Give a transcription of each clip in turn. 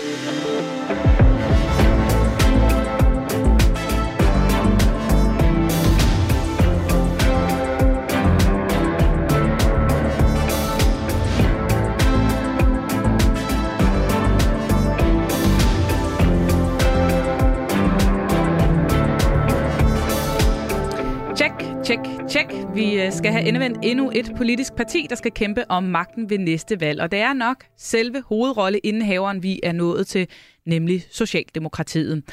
thank you Vi øh, skal have endevendt endnu et politisk parti, der skal kæmpe om magten ved næste valg. Og det er nok selve hovedrolleindehaveren, vi er nået til, nemlig Socialdemokratiet.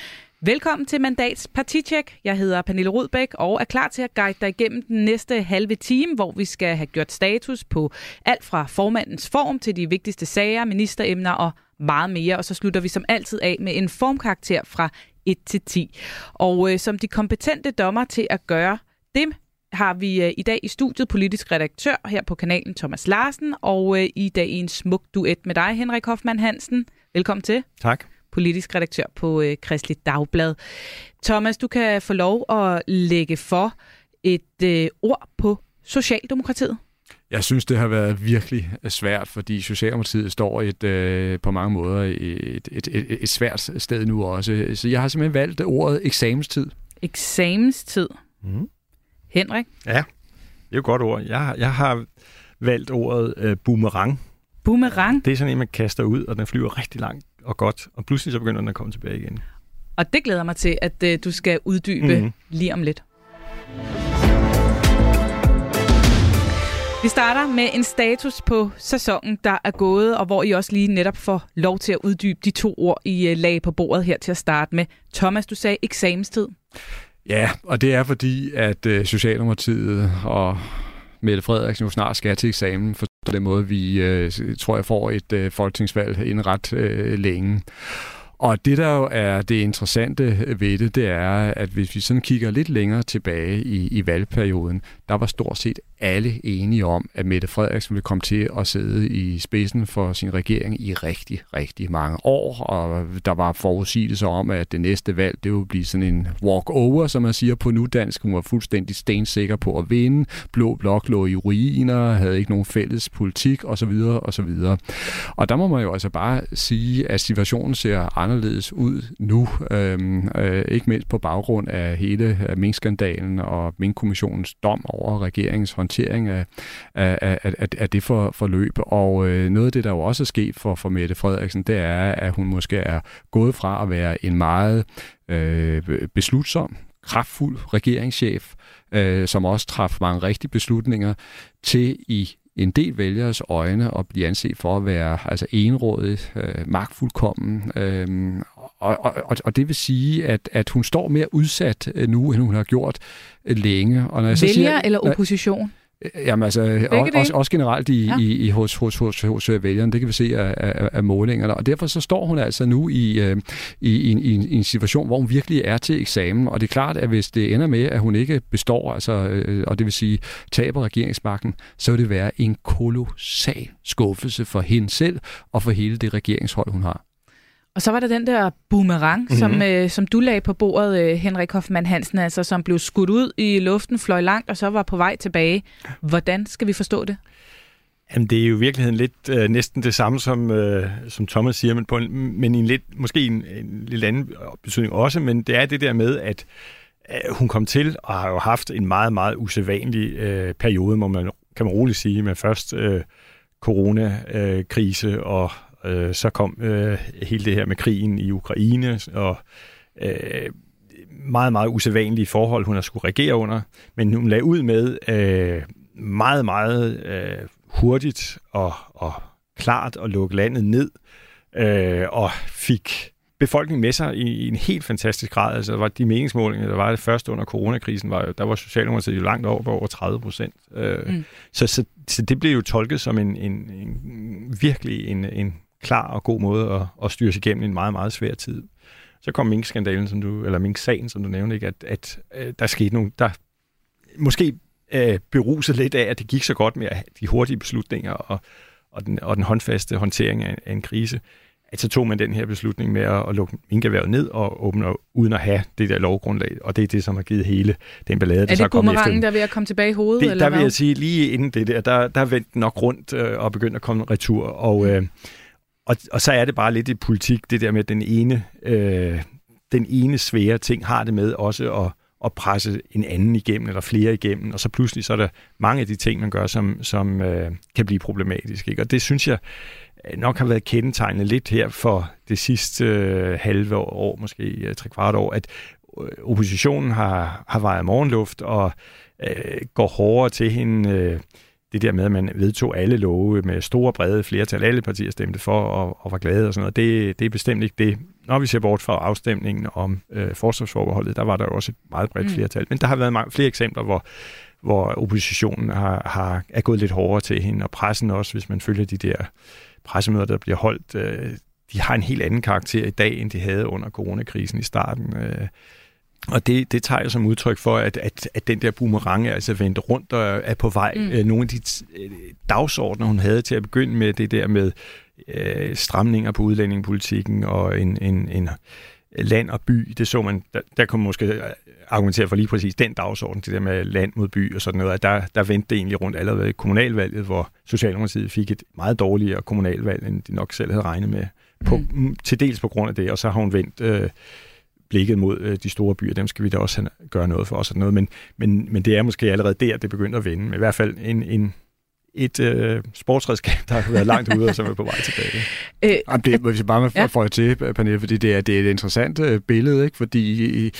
Velkommen til Mandats Partitjek. Jeg hedder Pernille Rudbæk og er klar til at guide dig igennem den næste halve time, hvor vi skal have gjort status på alt fra formandens form til de vigtigste sager, ministeremner og meget mere. Og så slutter vi som altid af med en formkarakter fra 1 til 10. Og øh, som de kompetente dommer til at gøre det, har vi øh, i dag i studiet politisk redaktør her på kanalen Thomas Larsen, og øh, i dag en smuk duet med dig, Henrik Hoffmann Hansen. Velkommen til. Tak. Politisk redaktør på øh, Kristelig Dagblad. Thomas, du kan få lov at lægge for et øh, ord på Socialdemokratiet. Jeg synes, det har været virkelig svært, fordi Socialdemokratiet står et, øh, på mange måder et, et, et, et svært sted nu også. Så jeg har simpelthen valgt ordet eksamestid. Eksamestid. Mm. Henrik? Ja, det er jo et godt ord. Jeg, jeg har valgt ordet øh, boomerang. Boomerang? Det er sådan en, man kaster ud, og den flyver rigtig langt og godt, og pludselig så begynder den at komme tilbage igen. Og det glæder mig til, at øh, du skal uddybe mm-hmm. lige om lidt. Vi starter med en status på sæsonen, der er gået, og hvor I også lige netop får lov til at uddybe de to ord, I øh, lag på bordet her til at starte med. Thomas, du sagde eksamenstid. Ja, og det er fordi, at øh, Socialdemokratiet og Mette Frederiksen jo snart skal til eksamen for den måde, vi øh, tror jeg får et øh, folketingsvalg inden ret øh, længe. Og det, der jo er det interessante ved det, det er, at hvis vi sådan kigger lidt længere tilbage i, i valgperioden, der var stort set alle enige om, at Mette Frederiksen ville komme til at sidde i spidsen for sin regering i rigtig, rigtig mange år. Og der var forudsigelser om, at det næste valg, det ville blive sådan en walk-over, som man siger på nu dansk. Hun var fuldstændig stensikker på at vinde. Blå blok lå i ruiner, havde ikke nogen fælles politik osv. osv. Og der må man jo altså bare sige, at situationen ser anderledes ud nu. Øhm, øh, ikke mindst på baggrund af hele øh, minkskandalen og minkkommissionens dom over regeringens håndtering af, af, af, af, af det for, forløb. Og øh, noget af det, der jo også er sket for, for Mette Frederiksen, det er, at hun måske er gået fra at være en meget øh, beslutsom, kraftfuld regeringschef, øh, som også træffede mange rigtige beslutninger, til i en del vælgeres øjne at blive anset for at være altså enrådig, øh, magtfuldkommen. Øh, og, og, og det vil sige, at, at hun står mere udsat nu, end hun har gjort længe. Og når jeg Vælger så siger, eller opposition? Jamen altså, også, også generelt i, ja. i, i hos, hos, hos, hos vælgerne, det kan vi se af, af, af målingerne. Og derfor så står hun altså nu i, øh, i, i, i, en, i en situation, hvor hun virkelig er til eksamen. Og det er klart, at hvis det ender med, at hun ikke består, altså, øh, og det vil sige taber regeringsmagten, så vil det være en kolossal skuffelse for hende selv og for hele det regeringshold, hun har. Og så var der den der boomerang, mm-hmm. som, øh, som du lagde på bordet, øh, Henrik Hoffmann Hansen, altså som blev skudt ud i luften, fløj langt og så var på vej tilbage. Hvordan skal vi forstå det? Jamen, det er jo i virkeligheden lidt øh, næsten det samme, som, øh, som Thomas siger, men, på en, men i en lidt, måske en, en lidt anden betydning også, men det er det der med, at øh, hun kom til og har jo haft en meget, meget usædvanlig øh, periode, må man, kan man roligt sige, med først øh, coronakrise og Øh, så kom øh, hele det her med krigen i Ukraine, og øh, meget, meget usædvanlige forhold, hun har skulle regere under. Men hun lagde ud med øh, meget, meget øh, hurtigt og, og klart at lukke landet ned, øh, og fik befolkningen med sig i, i en helt fantastisk grad. Altså, der var de meningsmålinger, der var det første under coronakrisen, var, der var Socialdemokratiet jo langt over over 30 procent. Øh, mm. så, så, så det blev jo tolket som en, en, en virkelig en, en klar og god måde at, at styre sig igennem en meget, meget svær tid. Så kom Mink-skandalen, som du, eller Mink-sagen, som du nævnte, ikke? at, at, at øh, der skete nogle, der måske øh, beruset lidt af, at det gik så godt med de hurtige beslutninger og, og, den, og den håndfaste håndtering af, af en krise, at så tog man den her beslutning med at, at lukke minkerværet ned og åbne uden at have det der lovgrundlag. Og det er det, som har givet hele den ballade, der er det boomerangen, der er ved at komme tilbage i hovedet? Det, eller der vil jeg sige, lige inden det der, der, der vendte nok rundt øh, og begyndte at komme retur. Og, mm. øh, og, og så er det bare lidt i politik, det der med, at den ene, øh, den ene svære ting har det med også at, at presse en anden igennem, eller flere igennem, og så pludselig så er der mange af de ting, man gør, som, som øh, kan blive problematiske. Ikke? Og det synes jeg øh, nok har været kendetegnet lidt her for det sidste øh, halve år, måske øh, tre kvart år, at øh, oppositionen har, har vejet morgenluft og øh, går hårdere til hende. Øh, det der med, at man vedtog alle love med store brede flertal, alle partier stemte for og, og var glade og sådan noget, det, det er bestemt ikke det. Når vi ser bort fra afstemningen om øh, forsvarsforbeholdet, der var der jo også et meget bredt mm. flertal. Men der har været mange, flere eksempler, hvor, hvor oppositionen har, har, er gået lidt hårdere til hende, og pressen også, hvis man følger de der pressemøder, der bliver holdt, øh, de har en helt anden karakter i dag, end de havde under coronakrisen i starten. Øh, og det, det tager jeg som udtryk for, at, at, at den der boomerang er altså vendt rundt og er på vej. Mm. Øh, nogle af de øh, dagsordner, hun havde til at begynde med, det der med øh, stramninger på udlændingepolitikken og en, en, en land og by, det så man, der, der kunne man måske argumentere for lige præcis den dagsorden, det der med land mod by og sådan noget, at der, der vendte det egentlig rundt allerede i kommunalvalget, hvor Socialdemokratiet fik et meget dårligere kommunalvalg, end de nok selv havde regnet med, på, mm. til dels på grund af det, og så har hun vendt øh, blikket mod øh, de store byer, dem skal vi da også have, gøre noget for os. Og noget. Men, men, men det er måske allerede der, det begynder at vende. Men i hvert fald en, en, et øh, sportsredskab, der har været langt ude, og som er på vej tilbage. Øh, Jamen, det, hvis jeg bare må ja. få til, Pernille, fordi det er, det er et interessant øh, billede, ikke? fordi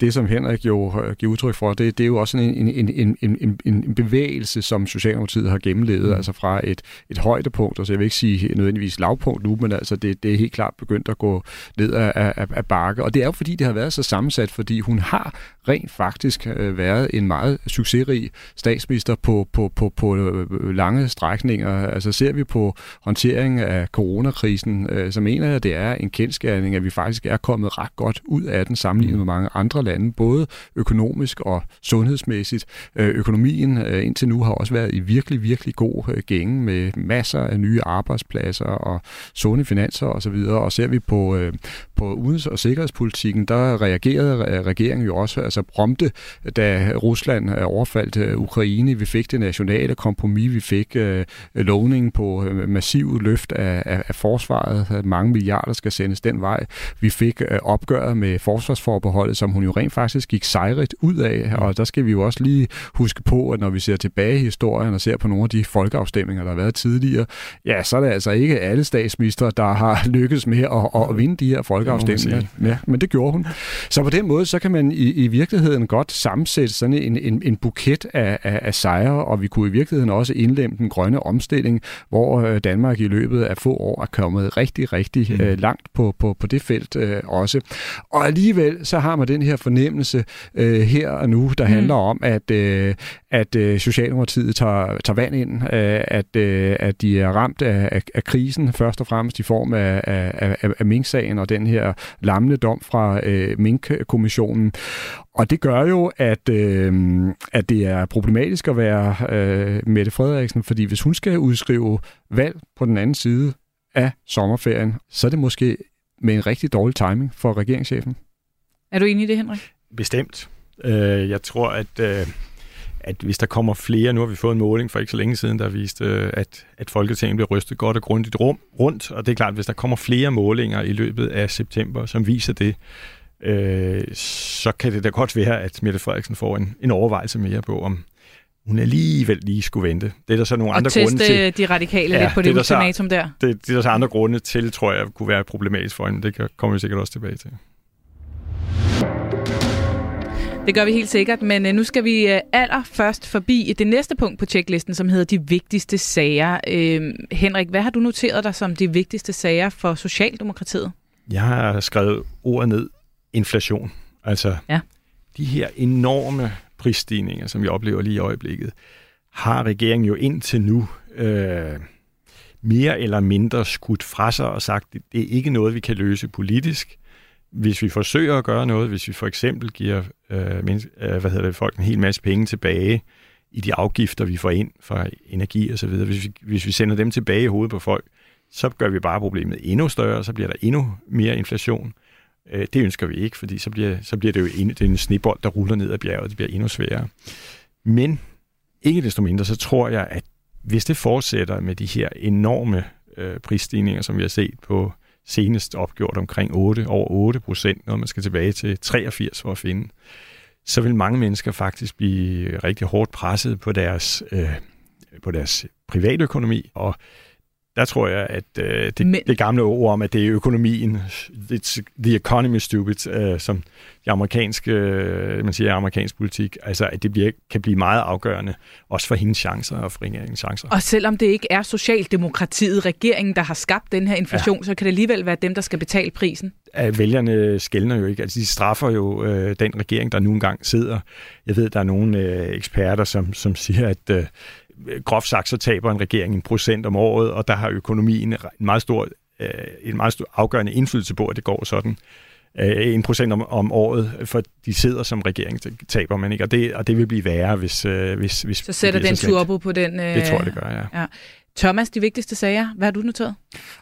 det, som Henrik jo øh, giver udtryk for, det, det er jo også en, en, en, en, en, en bevægelse, som Socialdemokratiet har gennemlevet, mm. altså fra et, et højdepunkt, altså jeg vil ikke sige nødvendigvis lavpunkt nu, men altså det, det er helt klart begyndt at gå ned af, af, af bakke, og det er jo fordi, det har været så sammensat, fordi hun har rent faktisk øh, været en meget succesrig statsminister på, på, på, på øh, lange strækninger. Altså ser vi på håndteringen af coronakrisen, øh, så mener jeg, at det er en kendskærning, at vi faktisk er kommet ret godt ud af den sammenlignet med mange andre lande, både økonomisk og sundhedsmæssigt. Økonomien indtil nu har også været i virkelig, virkelig god gænge med masser af nye arbejdspladser og sunde finanser osv. Og, og ser vi på, på udenrigs- og sikkerhedspolitikken, der reagerede regeringen jo også altså, altså prompte, da Rusland overfaldt øh, Ukraine. Vi fik det nationale kompromis, vi fik øh, lovningen på øh, massiv løft af, af, af forsvaret. Mange milliarder skal sendes den vej. Vi fik øh, opgøret med forsvarsforbeholdet, som hun jo rent faktisk gik sejrigt ud af, og der skal vi jo også lige huske på, at når vi ser tilbage i historien og ser på nogle af de folkeafstemninger, der har været tidligere, ja, så er det altså ikke alle statsminister, der har lykkes med at, at vinde de her folkeafstemninger. Ja, men det gjorde hun. Så på den måde, så kan man i, i virkeligheden godt sammensætte sådan en, en, en buket af, af, af sejre, og vi kunne i virkeligheden også indlemme den grønne omstilling, hvor øh, Danmark i løbet af få år er kommet rigtig, rigtig mm. øh, langt på, på, på det felt øh, også. Og alligevel så har man den her fornemmelse øh, her og nu, der mm. handler om, at, øh, at øh, Socialdemokratiet tager, tager vand ind, øh, at, øh, at de er ramt af, af, af krisen, først og fremmest i form af, af, af, af Mink-sagen og den her lammende dom fra øh, Mink-kommissionen. Og det gør jo, at, øh, at det er problematisk at være øh, Mette Frederiksen, fordi hvis hun skal udskrive valg på den anden side af sommerferien, så er det måske med en rigtig dårlig timing for regeringschefen. Er du enig i det, Henrik? Bestemt. Øh, jeg tror, at, øh, at hvis der kommer flere, nu har vi fået en måling for ikke så længe siden, der viste, øh, at, at Folketinget bliver rystet godt og grundigt rum, rundt, og det er klart, at hvis der kommer flere målinger i løbet af september, som viser det, øh, så kan det da godt være, at Mette Frederiksen får en, en overvejelse mere på, om hun alligevel lige skulle vente. Det er der så nogle og andre grunde til. de radikale ja, lidt på det, det ultimatum der. Det, det er der så andre grunde til, tror jeg, kunne være problematisk for hende. Det kommer vi sikkert også tilbage til. Det gør vi helt sikkert, men øh, nu skal vi øh, allerførst forbi det næste punkt på tjeklisten, som hedder de vigtigste sager. Øh, Henrik, hvad har du noteret dig som de vigtigste sager for Socialdemokratiet? Jeg har skrevet ordet ned, inflation. Altså ja. de her enorme prisstigninger, som vi oplever lige i øjeblikket, har regeringen jo indtil nu øh, mere eller mindre skudt fra sig og sagt, at det er ikke noget, vi kan løse politisk. Hvis vi forsøger at gøre noget, hvis vi for eksempel giver øh, men, øh, hvad hedder det, folk en hel masse penge tilbage i de afgifter, vi får ind fra energi og så videre, hvis vi, hvis vi sender dem tilbage i hovedet på folk, så gør vi bare problemet endnu større, så bliver der endnu mere inflation. Øh, det ønsker vi ikke, fordi så bliver, så bliver det jo en, det er en snebold, der ruller ned ad bjerget. Det bliver endnu sværere. Men ikke desto mindre, så tror jeg, at hvis det fortsætter med de her enorme øh, prisstigninger, som vi har set på senest opgjort omkring 8, over 8 procent, når man skal tilbage til 83 for at finde, så vil mange mennesker faktisk blive rigtig hårdt presset på deres, øh, på deres privatøkonomi, og der tror jeg, at øh, det, Men... det gamle ord om, at det er økonomien, it's the economy stupid, øh, som de amerikanske, øh, man siger amerikansk politik, altså at det bliver, kan blive meget afgørende, også for hendes chancer og for regeringens chancer. Og selvom det ikke er Socialdemokratiet, regeringen, der har skabt den her inflation, ja. så kan det alligevel være dem, der skal betale prisen. At vælgerne skældner jo ikke, altså de straffer jo øh, den regering, der nu engang sidder. Jeg ved, der er nogle øh, eksperter, som, som siger, at øh, groft sagt, så taber en regering en procent om året, og der har økonomien en meget stor, øh, en meget stor afgørende indflydelse på, at det går sådan. Øh, en procent om, om året, for de sidder som regering, taber man ikke, og det, og det vil blive værre, hvis... Øh, hvis, hvis så sætter den turbo på den... Øh, det tror jeg, det gør, ja. ja. Thomas, de vigtigste sager, hvad har du noteret?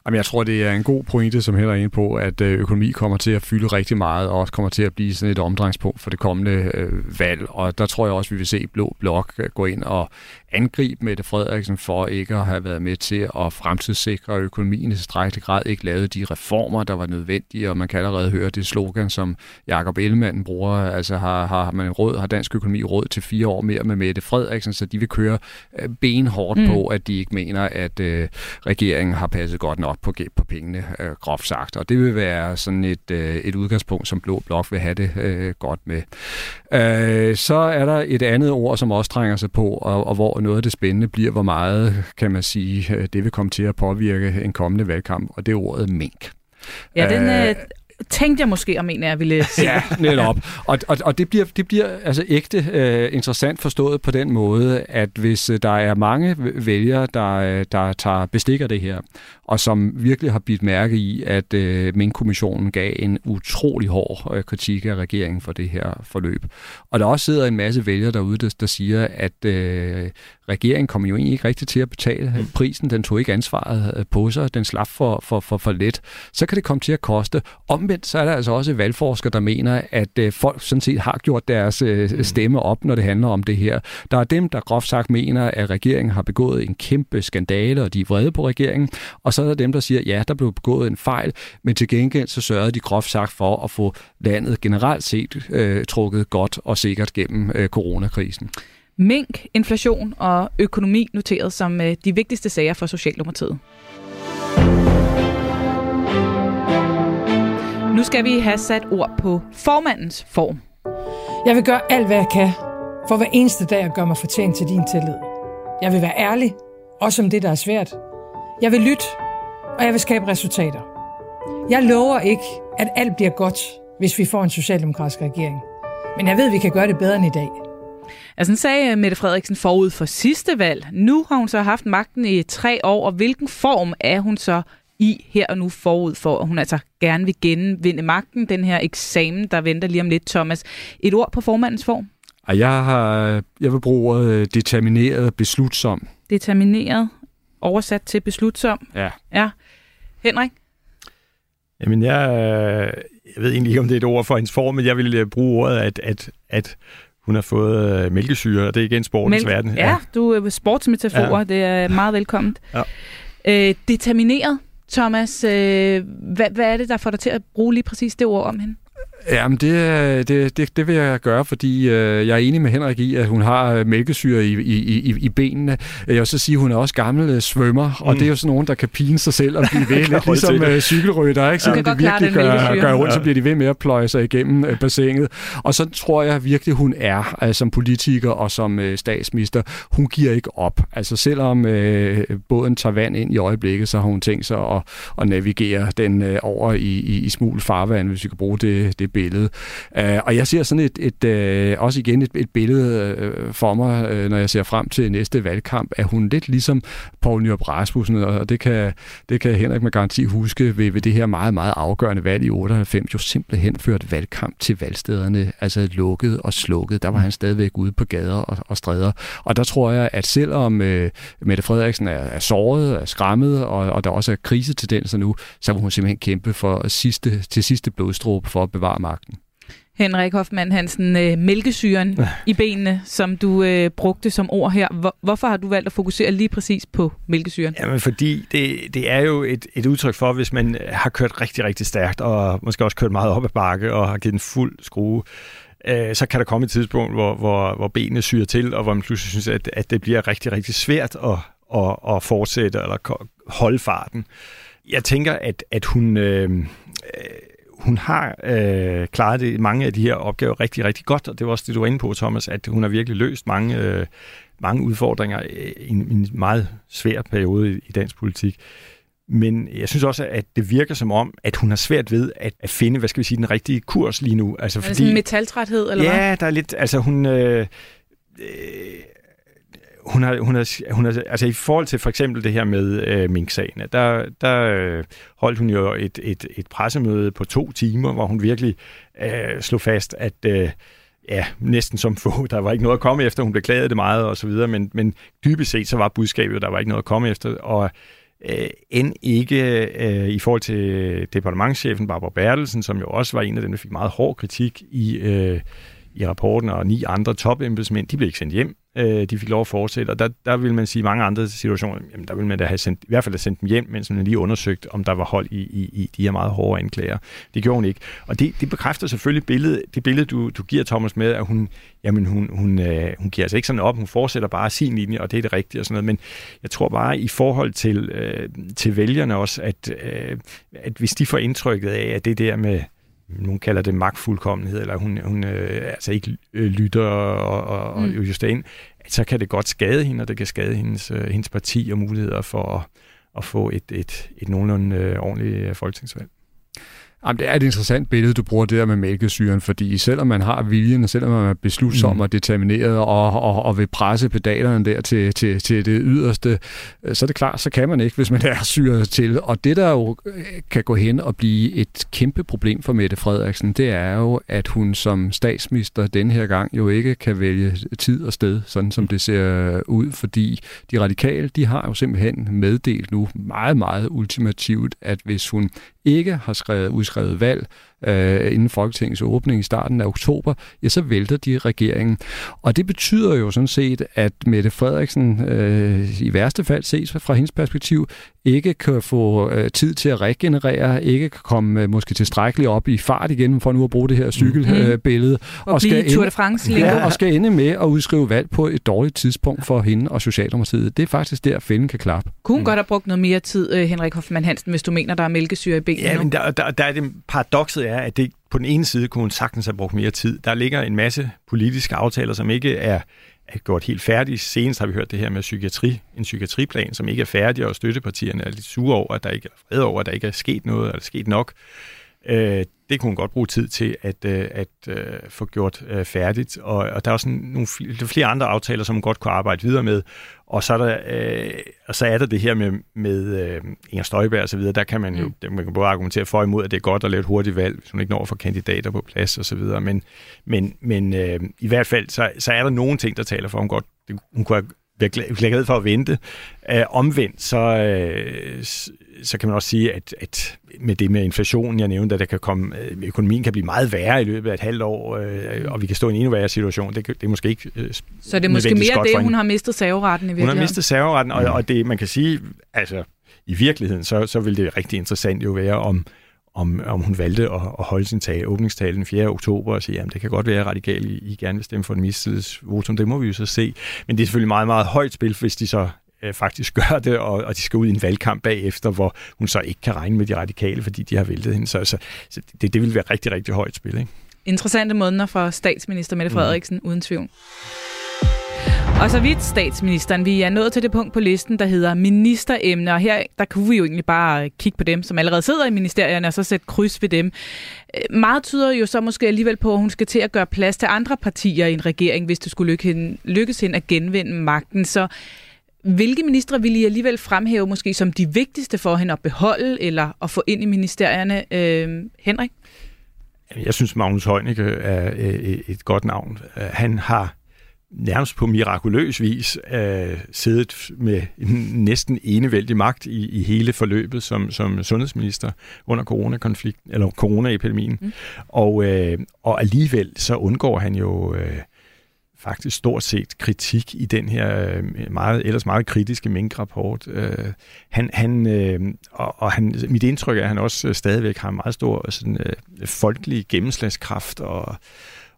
Jamen, jeg tror, det er en god pointe, som heller er inde på, at økonomi kommer til at fylde rigtig meget, og også kommer til at blive sådan et omdrejningspunkt for det kommende øh, valg. Og der tror jeg også, vi vil se Blå Blok gå ind og angribe Mette Frederiksen for ikke at have været med til at fremtidssikre økonomien i tilstrækkelig grad, ikke lavet de reformer, der var nødvendige, og man kan allerede høre det slogan, som Jakob Ellemann bruger, altså har, har man råd, har dansk økonomi råd til fire år mere med Mette Frederiksen, så de vil køre øh, benhårdt mm. på, at de ikke mener, at øh, regeringen har passet godt nok på, på pengene, øh, groft sagt. Og det vil være sådan et, øh, et udgangspunkt, som Blå Blok vil have det øh, godt med. Øh, så er der et andet ord, som også trænger sig på, og, og hvor noget af det spændende bliver, hvor meget, kan man sige, øh, det vil komme til at påvirke en kommende valgkamp, og det er ordet mink. Ja, den, øh, tænkte jeg måske om en af jer ville sige. ja, netop. Og, og, og det bliver, det bliver altså ægte uh, interessant forstået på den måde, at hvis der er mange vælgere, der, der tager bestik af det her, og som virkelig har bidt mærke i, at uh, Mink-kommissionen gav en utrolig hård uh, kritik af regeringen for det her forløb. Og der også sidder en masse vælgere derude, der, der siger, at uh, regeringen kommer jo egentlig ikke rigtig til at betale mm. prisen. Den tog ikke ansvaret på sig. Den slap for, for, for, for let. Så kan det komme til at koste. Omvendt så er der altså også valgforskere, der mener, at uh, folk sådan set har gjort deres uh, stemme op, når det handler om det her. Der er dem, der groft sagt mener, at regeringen har begået en kæmpe skandale, og de er vrede på regeringen. Og så er der dem, der siger, at ja, der blev begået en fejl, men til gengæld så sørgede de groft sagt for at få landet generelt set uh, trukket godt og sikkert gennem uh, coronakrisen. Mink, inflation og økonomi noteret som øh, de vigtigste sager for Socialdemokratiet. Nu skal vi have sat ord på formandens form. Jeg vil gøre alt, hvad jeg kan, for hver eneste dag at gøre mig fortjent til din tillid. Jeg vil være ærlig, også om det, der er svært. Jeg vil lytte, og jeg vil skabe resultater. Jeg lover ikke, at alt bliver godt, hvis vi får en socialdemokratisk regering. Men jeg ved, at vi kan gøre det bedre end i dag. Altså, sagde øh, Mette Frederiksen forud for sidste valg. Nu har hun så haft magten i tre år, og hvilken form er hun så i her og nu forud for, at hun altså gerne vil genvinde magten, den her eksamen, der venter lige om lidt, Thomas. Et ord på formandens form? Jeg, har, jeg vil bruge ordet øh, determineret beslutsom. Determineret, oversat til beslutsom. Ja. Ja. Henrik? Jamen, jeg, jeg ved egentlig ikke, om det er et ord for hendes form, men jeg vil øh, bruge ordet, at, at, at hun har fået øh, mælkesyre, og det er igen sportens Mælk- verden. Ja, ja, du er sportsmetaforer, ja. det er meget velkomment. Ja. Øh, determineret, Thomas, øh, hvad, hvad er det, der får dig til at bruge lige præcis det ord om hende? Jamen, det, det, det, det vil jeg gøre, fordi øh, jeg er enig med Henrik i, at hun har øh, mælkesyre i, i, i, i benene. Jeg vil så sige, at hun er også gammel øh, svømmer, mm. og det er jo sådan nogen, der kan pine sig selv og blive ved, lidt ligesom øh, cykelrytter, ikke? Så ja. det virkelig gør, gør rundt, så bliver de ved med at pløje sig igennem øh, bassinet. Og så tror jeg virkelig, hun er altså, som politiker og som øh, statsminister. Hun giver ikke op. Altså selvom øh, båden tager vand ind i øjeblikket, så har hun tænkt sig at, at navigere den øh, over i, i, i smul farvand, hvis vi kan bruge det, det billede. Øh, og jeg ser sådan et, et øh, også igen et, et billede øh, for mig, øh, når jeg ser frem til næste valgkamp, at hun lidt ligesom Poul Nyrup Rasmussen, og det kan, det kan Henrik med garanti huske ved, ved det her meget, meget afgørende valg i 98, jo simpelthen ført valgkamp til valgstederne, altså lukket og slukket. Der var han stadigvæk ude på gader og, og stræder. Og der tror jeg, at selvom øh, Mette Frederiksen er, er såret, er skræmmet, og, og der også er krisetendenser nu, så vil hun simpelthen kæmpe for sidste, til sidste blodstråbe for at bevare magten. Henrik Hoffmann Hansen, øh, mælkesyren i benene, som du øh, brugte som ord her. Hvor, hvorfor har du valgt at fokusere lige præcis på mælkesyren? Jamen, fordi det, det er jo et, et udtryk for, hvis man har kørt rigtig, rigtig stærkt, og måske også kørt meget op ad bakke, og har givet en fuld skrue, øh, så kan der komme et tidspunkt, hvor, hvor, hvor benene syrer til, og hvor man pludselig synes, at, at det bliver rigtig, rigtig svært at, at, at fortsætte eller holde farten. Jeg tænker, at, at hun... Øh, hun har øh, klaret det, mange af de her opgaver rigtig, rigtig godt, og det var også det, du var inde på, Thomas, at hun har virkelig løst mange, øh, mange udfordringer i en, en meget svær periode i, i dansk politik. Men jeg synes også, at det virker som om, at hun har svært ved at, at finde, hvad skal vi sige, den rigtige kurs lige nu. Altså, er det fordi, sådan en metaltræthed, eller ja, hvad? Ja, der er lidt, altså hun... Øh, øh, hun har, hun har, hun har, altså i forhold til for eksempel det her med øh, Mink-sagen, der, der øh, holdt hun jo et, et, et pressemøde på to timer, hvor hun virkelig øh, slog fast, at øh, ja, næsten som få, der var ikke noget at komme efter, hun beklagede det meget og så videre, men, men dybest set så var budskabet, der var ikke noget at komme efter, og øh, end ikke øh, i forhold til departementchefen Barbara Bertelsen, som jo også var en af dem, der fik meget hård kritik i, øh, i rapporten, og ni andre topembedsmænd, de blev ikke sendt hjem øh, de fik lov at fortsætte. Og der, der vil man sige, i mange andre situationer, jamen, der vil man da have sendt, i hvert fald have sendt dem hjem, mens man lige undersøgt, om der var hold i, i, i de her meget hårde anklager. Det gjorde hun ikke. Og det, det bekræfter selvfølgelig billedet, det billede, du, du giver Thomas med, at hun, jamen, hun, hun, øh, hun giver altså ikke sådan op, hun fortsætter bare sin linje, og det er det rigtige og sådan noget. Men jeg tror bare i forhold til, øh, til vælgerne også, at, øh, at hvis de får indtrykket af, at det der med nogen kalder det magtfuldkommenhed, eller hun, hun øh, altså ikke øh, lytter og, og, mm. og justerer ind, så kan det godt skade hende, og det kan skade hendes, øh, hendes parti og muligheder for at, at få et, et, et nogenlunde øh, ordentligt folketingsvalg. Jamen, det er et interessant billede, du bruger det der med mælkesyren, fordi selvom man har viljen, og selvom man er beslutsom mm. og determineret og, og, og vil presse pedalerne der til, til, til det yderste, øh, så er det klart, så kan man ikke, hvis man er syret til. Og det, der jo øh, kan gå hen og blive et kæmpe problem for Mette Frederiksen, det er jo, at hun som statsminister den her gang jo ikke kan vælge tid og sted, sådan som det ser ud, fordi de radikale, de har jo simpelthen meddelt nu meget, meget ultimativt, at hvis hun ikke har skrevet, udskrevet valg øh, inden Folketingets åbning i starten af oktober, ja, så vælter de regeringen. Og det betyder jo sådan set, at Mette Frederiksen øh, i værste fald ses fra hendes perspektiv, ikke kan få øh, tid til at regenerere, ikke kan komme øh, måske tilstrækkeligt op i fart igen, for nu at bruge det her cykelbillede. Mm. og, og skal Tour de France ja, og skal ende med at udskrive valg på et dårligt tidspunkt for hende og Socialdemokratiet. Det er faktisk der, fælden kan klappe. Kunne mm. godt have brugt noget mere tid, øh, Henrik Hoffmann Hansen, hvis du mener, der er mælkesyre i benene Ja, men der, der, der er det paradokset er, at det på den ene side kunne hun sagtens have brugt mere tid. Der ligger en masse politiske aftaler, som ikke er, er gjort helt færdige. Senest har vi hørt det her med psykiatri, en psykiatriplan, som ikke er færdig, og støttepartierne er lidt sure over, at der ikke er fred over, at der ikke er sket noget, eller sket nok. Øh, det kunne hun godt bruge tid til at, øh, at uh, få gjort uh, færdigt. Og, og der er også nogle flere, andre aftaler, som hun godt kunne arbejde videre med. Og så er der, uh, og så er der det her med, med uh, Inger Støjberg og så videre. Der kan man jo mm. man kan både argumentere for og imod, at det er godt at lave et hurtigt valg, hvis hun ikke når at få kandidater på plads og så videre. Men, men, men uh, i hvert fald, så, så er der nogle ting, der taler for, at hun godt hun kunne have bliver glad for at vente. Uh, omvendt, så, uh, så kan man også sige, at, at med det med inflationen, jeg nævnte, at der kan komme, øh, økonomien kan blive meget værre i løbet af et halvt år, øh, og vi kan stå i en endnu værre situation. Det, det er måske ikke øh, Så det er måske mere det, hun har mistet serveretten i virkeligheden? Hun har mistet serveretten, og, og det, man kan sige, altså i virkeligheden, så, så vil det rigtig interessant jo være, om, om, om hun valgte at, at holde sin tale, åbningstale den 4. oktober og sige, at det kan godt være, at radikale I, I gerne vil stemme for en mistillidsvotum. Det må vi jo så se. Men det er selvfølgelig meget, meget højt spil, hvis de så øh, faktisk gør det, og, og de skal ud i en valgkamp bagefter, hvor hun så ikke kan regne med de radikale, fordi de har væltet hende. Så, så, så det, det vil være rigtig, rigtig højt spil. Ikke? Interessante måneder for statsminister Mette mm. Frederiksen, mm. uden tvivl. Og så vidt statsministeren, vi er nået til det punkt på listen, der hedder ministeremne, og her der kunne vi jo egentlig bare øh, kigge på dem, som allerede sidder i ministerierne, og så sætte kryds ved dem. Øh, meget tyder jo så måske alligevel på, at hun skal til at gøre plads til andre partier i en regering, hvis det skulle lykkes hende at genvinde magten. Så hvilke ministre vil I alligevel fremhæve måske som de vigtigste for hende at beholde eller at få ind i ministerierne? Øh, Henrik? Jeg synes, Magnus Heunicke er øh, et godt navn. Han har nærmest på mirakuløs vis øh, siddet med en næsten enevældig magt i, i hele forløbet som, som sundhedsminister under coronakonflikt eller coronaepidemien. Mm. Og, øh, og alligevel så undgår han jo øh, faktisk stort set kritik i den her øh, meget, ellers meget kritiske minkrapport. Øh, han, han, øh, og, og han, mit indtryk er, at han også stadigvæk har en meget stor sådan, øh, folkelig gennemslagskraft og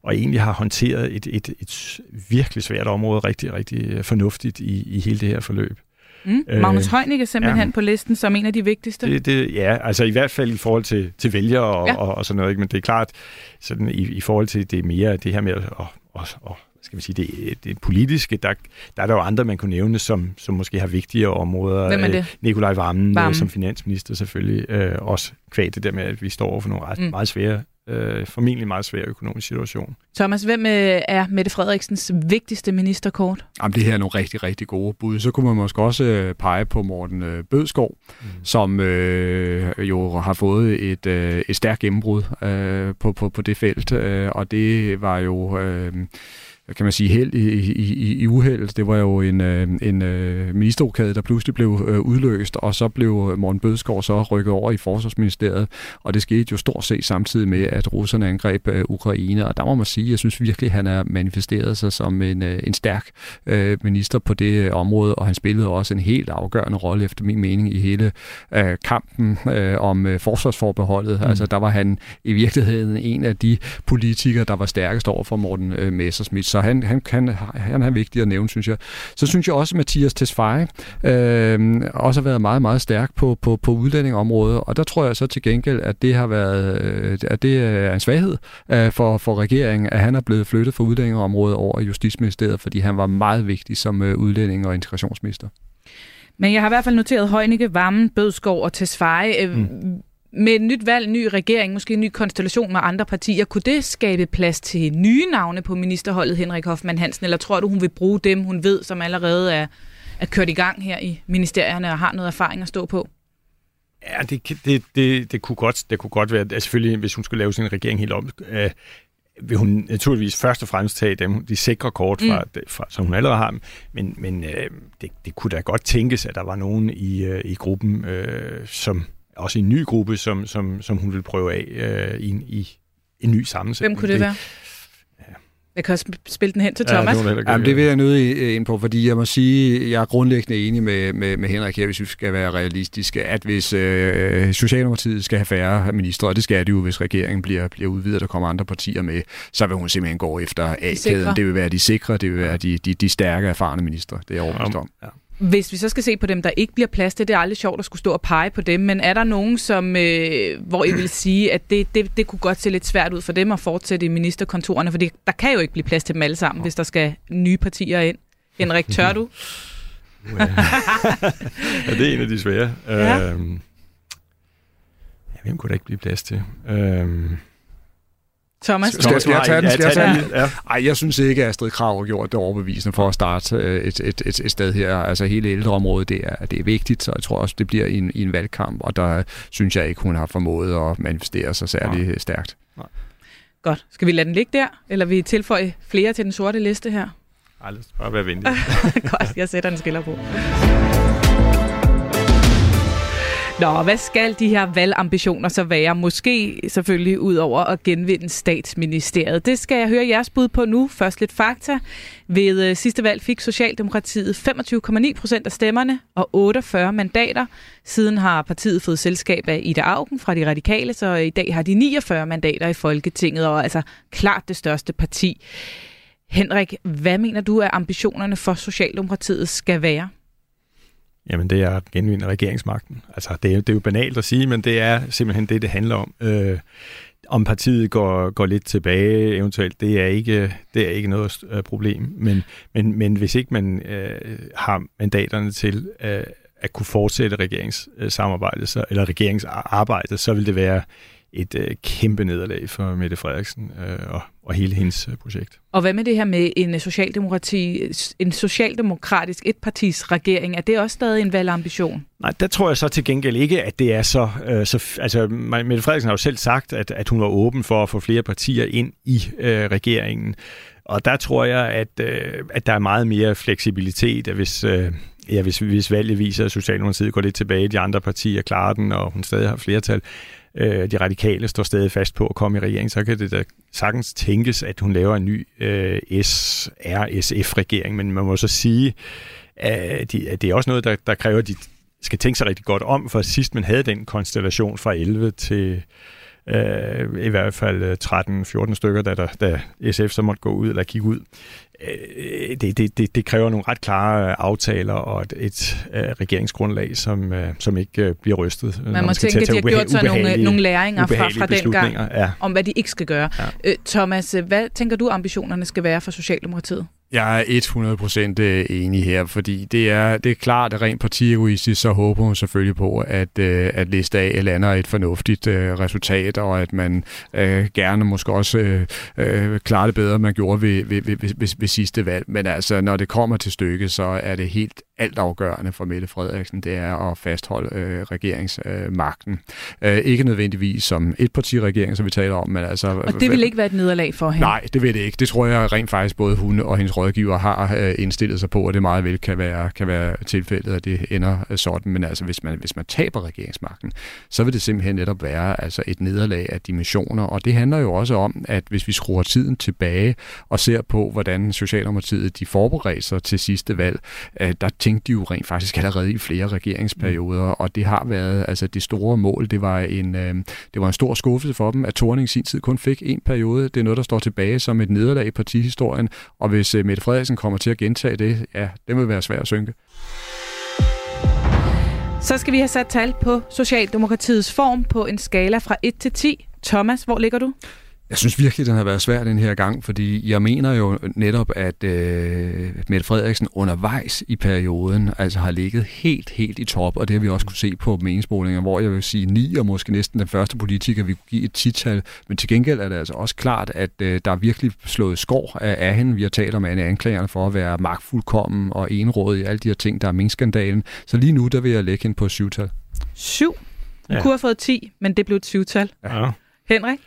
og egentlig har håndteret et, et, et virkelig svært område rigtig, rigtig fornuftigt i, i hele det her forløb. Mm. Magnus Heunicke er simpelthen ja. på listen som en af de vigtigste. Det, det, ja, altså i hvert fald i forhold til, til vælgere og, ja. og, og sådan noget. Ikke? Men det er klart, sådan i, i forhold til det mere det her med at, og, og, og, skal vi sige, det, det politiske, der, der er der jo andre, man kunne nævne, som, som måske har vigtigere områder. Hvem er det? Nikolaj Vammen, Vammen. som finansminister selvfølgelig, øh, også kvæg det der med, at vi står over for nogle ret, mm. meget svære øh, formentlig meget svær økonomisk situation. Thomas, hvem øh, er Mette Frederiksens vigtigste ministerkort? Jamen, det her er nogle rigtig, rigtig gode bud. Så kunne man måske også øh, pege på Morten øh, Bødskov, mm. som øh, jo har fået et, øh, et stærkt gennembrud øh, på, på, på det felt, øh, og det var jo... Øh, kan man sige, held i, i, i uheld. Det var jo en, øh, en øh, ministerrokade, der pludselig blev øh, udløst, og så blev Morten Bødskov så rykket over i Forsvarsministeriet, og det skete jo stort set samtidig med, at russerne angreb Ukraine, og der må man sige, jeg synes virkelig, han har manifesteret sig som en, en stærk minister på det område, og han spillede også en helt afgørende rolle, efter min mening, i hele kampen om forsvarsforbeholdet. Mm. Altså, der var han i virkeligheden en af de politikere, der var stærkest over for Morten Messersmith så han, han, kan, han er vigtig at nævne, synes jeg. Så synes jeg også, at Mathias Tesfaye øh, også har været meget, meget stærk på, på, på udlændingområdet, og der tror jeg så til gengæld, at det har været øh, at det er en svaghed øh, for, for regeringen, at han er blevet flyttet fra udlændingområdet over Justitsministeriet, fordi han var meget vigtig som øh, udlænding- og integrationsminister. Men jeg har i hvert fald noteret Højnike, Vammen, Bødskov og Tesfaye. Mm med et nyt valg, ny regering, måske en ny konstellation med andre partier, kunne det skabe plads til nye navne på ministerholdet, Henrik Hoffmann Hansen, eller tror du, hun vil bruge dem, hun ved, som allerede er, er kørt i gang her i ministerierne og har noget erfaring at stå på? Ja, det, det, det, det, kunne, godt, det kunne godt være, at selvfølgelig, hvis hun skulle lave sin regering helt om, øh, vil hun naturligvis først og fremmest tage dem, de sikre kort, fra, mm. fra, som hun allerede har, men, men øh, det, det kunne da godt tænkes, at der var nogen i, øh, i gruppen, øh, som også en ny gruppe, som, som, som hun vil prøve af øh, i, i en ny sammensætning. Hvem kunne det være? Jeg kan også spille den hen til Thomas. Ja, det, Jamen, det vil jeg nødt ind på, fordi jeg må sige, jeg er grundlæggende enig med, med, med Henrik her, hvis vi skal være realistiske, at hvis øh, Socialdemokratiet skal have færre ministre, og det skal det jo, hvis regeringen bliver, bliver udvidet, og der kommer andre partier med, så vil hun simpelthen gå efter A-kæden. Det vil være de sikre, det vil være de, de, de stærke, erfarne ministre. Det er jeg overbevist om. Ja. Hvis vi så skal se på dem, der ikke bliver plads til, det er aldrig sjovt at skulle stå og pege på dem, men er der nogen, som, øh, hvor I vil sige, at det, det, det kunne godt se lidt svært ud for dem at fortsætte i ministerkontorerne, for der kan jo ikke blive plads til dem alle sammen, hvis der skal nye partier ind. Henrik, tør du? ja, det er en af de svære. Ja. Øhm, ja, hvem kunne der ikke blive plads til? Øhm, Thomas? Skal, skal, jeg tage den? Skal jeg tage den? Ja. Ej, jeg synes ikke, at Astrid Krav har gjort det overbevisende for at starte øh, et, et, et, et sted her. Altså hele ældreområdet, det er, det er vigtigt, så jeg tror også, det bliver i en, i en valgkamp, og der synes jeg ikke, hun har formået at manifestere sig særlig Nej. stærkt. Nej. Godt. Skal vi lade den ligge der, eller vi tilføje flere til den sorte liste her? Ej, lad os bare være venlig. Godt, jeg sætter en skiller på. Nå, hvad skal de her valgambitioner så være? Måske selvfølgelig ud over at genvinde statsministeriet. Det skal jeg høre jeres bud på nu. Først lidt fakta. Ved øh, sidste valg fik Socialdemokratiet 25,9 procent af stemmerne og 48 mandater. Siden har partiet fået selskab af Ida Augen fra De Radikale, så i dag har de 49 mandater i Folketinget, og altså klart det største parti. Henrik, hvad mener du, at ambitionerne for Socialdemokratiet skal være? Jamen, det er at genvinde regeringsmagten. Altså, det er, det er jo banalt at sige, men det er simpelthen det, det handler om. Øh, om partiet går, går lidt tilbage eventuelt, det er ikke, det er ikke noget øh, problem. Men, men, men hvis ikke man øh, har mandaterne til øh, at kunne fortsætte regeringssamarbejdet, så, eller regeringsarbejdet, så vil det være et øh, kæmpe nederlag for Mette Frederiksen øh, og, og hele hendes øh, projekt. Og hvad med det her med en socialdemokrati, en socialdemokratisk etpartis regering? Er det også stadig en valgambition? Nej, der tror jeg så til gengæld ikke, at det er så... Øh, så altså, Mette Frederiksen har jo selv sagt, at, at hun var åben for at få flere partier ind i øh, regeringen. Og der tror jeg, at, øh, at der er meget mere fleksibilitet, at hvis... Øh, ja, hvis, hvis valget viser, at Socialdemokratiet går lidt tilbage, de andre partier klarer den, og hun stadig har flertal, øh, de radikale står stadig fast på at komme i regering, så kan det da sagtens tænkes, at hun laver en ny øh, SRSF-regering, men man må så sige, at, de, at det er også noget, der, der kræver, at de skal tænke sig rigtig godt om, for sidst man havde den konstellation fra 11 til øh, i hvert fald 13-14 øh, stykker, da, der, da SF så måtte gå ud eller kigge ud. Øh, det, det, det, det kræver nogle ret klare aftaler og et, et uh, regeringsgrundlag, som, som ikke bliver rystet. Man må tænke, at de har gjort sig nogle, nogle læringer fra, fra den gang, ja. om hvad de ikke skal gøre. Ja. Thomas, hvad tænker du, ambitionerne skal være for Socialdemokratiet? Jeg er 100% øh, enig her, fordi det er, det er klart, at rent partiegoistisk, så håber hun selvfølgelig på, at, øh, at liste A lander et fornuftigt øh, resultat, og at man øh, gerne måske også øh, klarer det bedre, man gjorde ved, ved, ved, ved, ved sidste valg. Men altså, når det kommer til stykket, så er det helt altafgørende for Mette Frederiksen, det er at fastholde øh, regeringsmagten. Øh, ikke nødvendigvis som et partiregering, som vi taler om, men altså... Og det vil ikke være et nederlag for hende? Nej, det vil det ikke. Det tror jeg rent faktisk både hun og hendes rådgiver har øh, indstillet sig på, og det meget vel kan være, kan være tilfældet, at det ender øh, sådan. Men altså, hvis man, hvis man taber regeringsmagten, så vil det simpelthen netop være altså et nederlag af dimensioner. Og det handler jo også om, at hvis vi skruer tiden tilbage og ser på, hvordan Socialdemokratiet de forberedte sig til sidste valg, øh, der tænkte de jo rent faktisk allerede i flere regeringsperioder, mm. og det har været altså det store mål. Det var en, øh, det var en stor skuffelse for dem, at Thorning sin tid kun fik en periode. Det er noget, der står tilbage som et nederlag i partihistorien, og hvis øh, Mette Frederiksen kommer til at gentage det, ja, det vil være svært at synke. Så skal vi have sat tal på Socialdemokratiets form på en skala fra 1 til 10. Thomas, hvor ligger du? Jeg synes virkelig, den har været svær den her gang, fordi jeg mener jo netop, at øh, Mette Frederiksen undervejs i perioden altså har ligget helt, helt i top, og det har vi også kunne se på meningsmålinger, hvor jeg vil sige 9 og måske næsten den første politiker, vi kunne give et tital. Men til gengæld er det altså også klart, at øh, der er virkelig slået skår af, af hende. Vi har talt om Anne anklagerne for at være magtfuldkommen og enråd i alle de her ting, der er minkskandalen. Så lige nu, der vil jeg lægge hende på syvtal. Syv? Hun ja. kunne have fået 10, men det blev et syvtal. Ja. Henrik?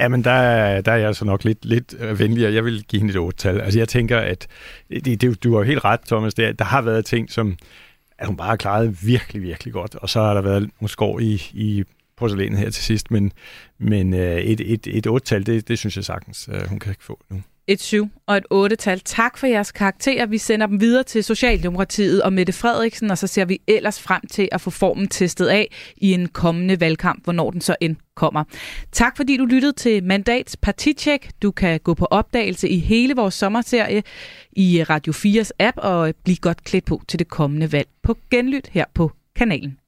Jamen, der, der er jeg altså nok lidt, lidt øh, venligere. Jeg vil give hende et otte-tal. Altså, jeg tænker, at det, det, du har helt ret, Thomas. Det, der har været ting, som at hun bare har klaret virkelig, virkelig godt. Og så har der været nogle skår i, i porcelænet her til sidst. Men, men øh, et, et, et otte-tal, det, det synes jeg sagtens, øh, hun kan ikke få nu et 7 og et 8-tal. Tak for jeres karakterer. Vi sender dem videre til Socialdemokratiet og Mette Frederiksen, og så ser vi ellers frem til at få formen testet af i en kommende valgkamp, hvornår den så end kommer. Tak fordi du lyttede til Mandats Partitjek. Du kan gå på opdagelse i hele vores sommerserie i Radio 4's app og blive godt klædt på til det kommende valg på genlyt her på kanalen.